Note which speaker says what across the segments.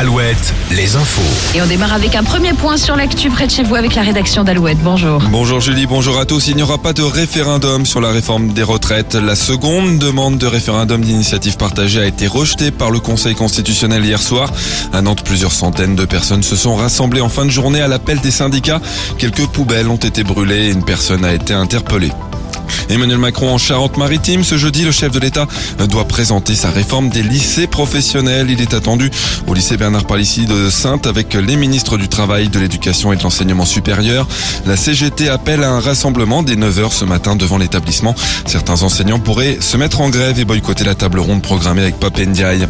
Speaker 1: Alouette, les infos.
Speaker 2: Et on démarre avec un premier point sur l'actu près de chez vous avec la rédaction d'Alouette. Bonjour.
Speaker 3: Bonjour Julie, bonjour à tous. Il n'y aura pas de référendum sur la réforme des retraites. La seconde demande de référendum d'initiative partagée a été rejetée par le Conseil constitutionnel hier soir. À Nantes, plusieurs centaines de personnes se sont rassemblées en fin de journée à l'appel des syndicats. Quelques poubelles ont été brûlées et une personne a été interpellée. Emmanuel Macron en Charente-Maritime. Ce jeudi, le chef de l'État doit présenter sa réforme des lycées professionnels. Il est attendu au lycée Bernard Palissy de Sainte avec les ministres du Travail, de l'Éducation et de l'Enseignement supérieur. La CGT appelle à un rassemblement dès 9h ce matin devant l'établissement. Certains enseignants pourraient se mettre en grève et boycotter la table ronde programmée avec Pop Ndiaye.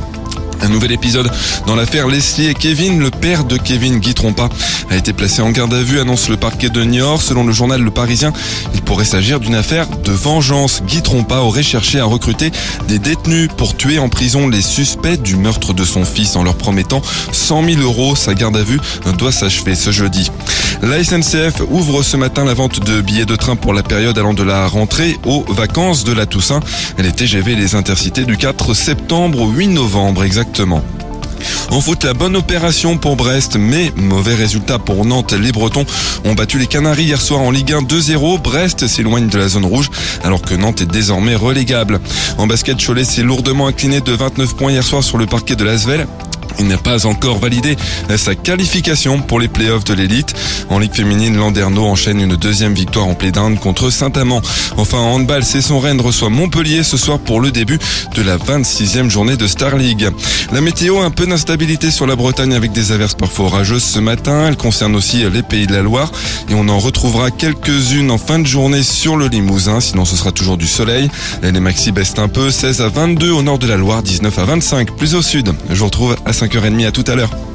Speaker 3: Un nouvel épisode dans l'affaire Leslie et Kevin. Le père de Kevin, Guy Trompa, a été placé en garde à vue, annonce le parquet de Niort. Selon le journal Le Parisien, il pourrait s'agir d'une affaire de vengeance. Guy Trompa aurait cherché à recruter des détenus pour tuer en prison les suspects du meurtre de son fils en leur promettant 100 000 euros. Sa garde à vue doit s'achever ce jeudi. La SNCF ouvre ce matin la vente de billets de train pour la période allant de la rentrée aux vacances de la Toussaint. Les TGV et les intercités du 4 septembre au 8 novembre exactement. En foot, la bonne opération pour Brest, mais mauvais résultat pour Nantes. Les Bretons ont battu les Canaries hier soir en Ligue 1 2-0. Brest s'éloigne de la zone rouge, alors que Nantes est désormais relégable. En basket, Cholet s'est lourdement incliné de 29 points hier soir sur le parquet de l'Asvel. Il n'a pas encore validé sa qualification pour les playoffs de l'élite. En Ligue féminine, Landerneau enchaîne une deuxième victoire en d'Inde contre Saint-Amand. Enfin, en handball, son Rennes reçoit Montpellier ce soir pour le début de la 26e journée de Star League. La météo, un peu d'instabilité sur la Bretagne avec des averses parfois orageuses ce matin. Elle concerne aussi les pays de la Loire et on en retrouvera quelques-unes en fin de journée sur le Limousin. Sinon, ce sera toujours du soleil. Les maxi baissent un peu, 16 à 22 au nord de la Loire, 19 à 25 plus au sud. Je vous retrouve à 5h30 à tout à l'heure.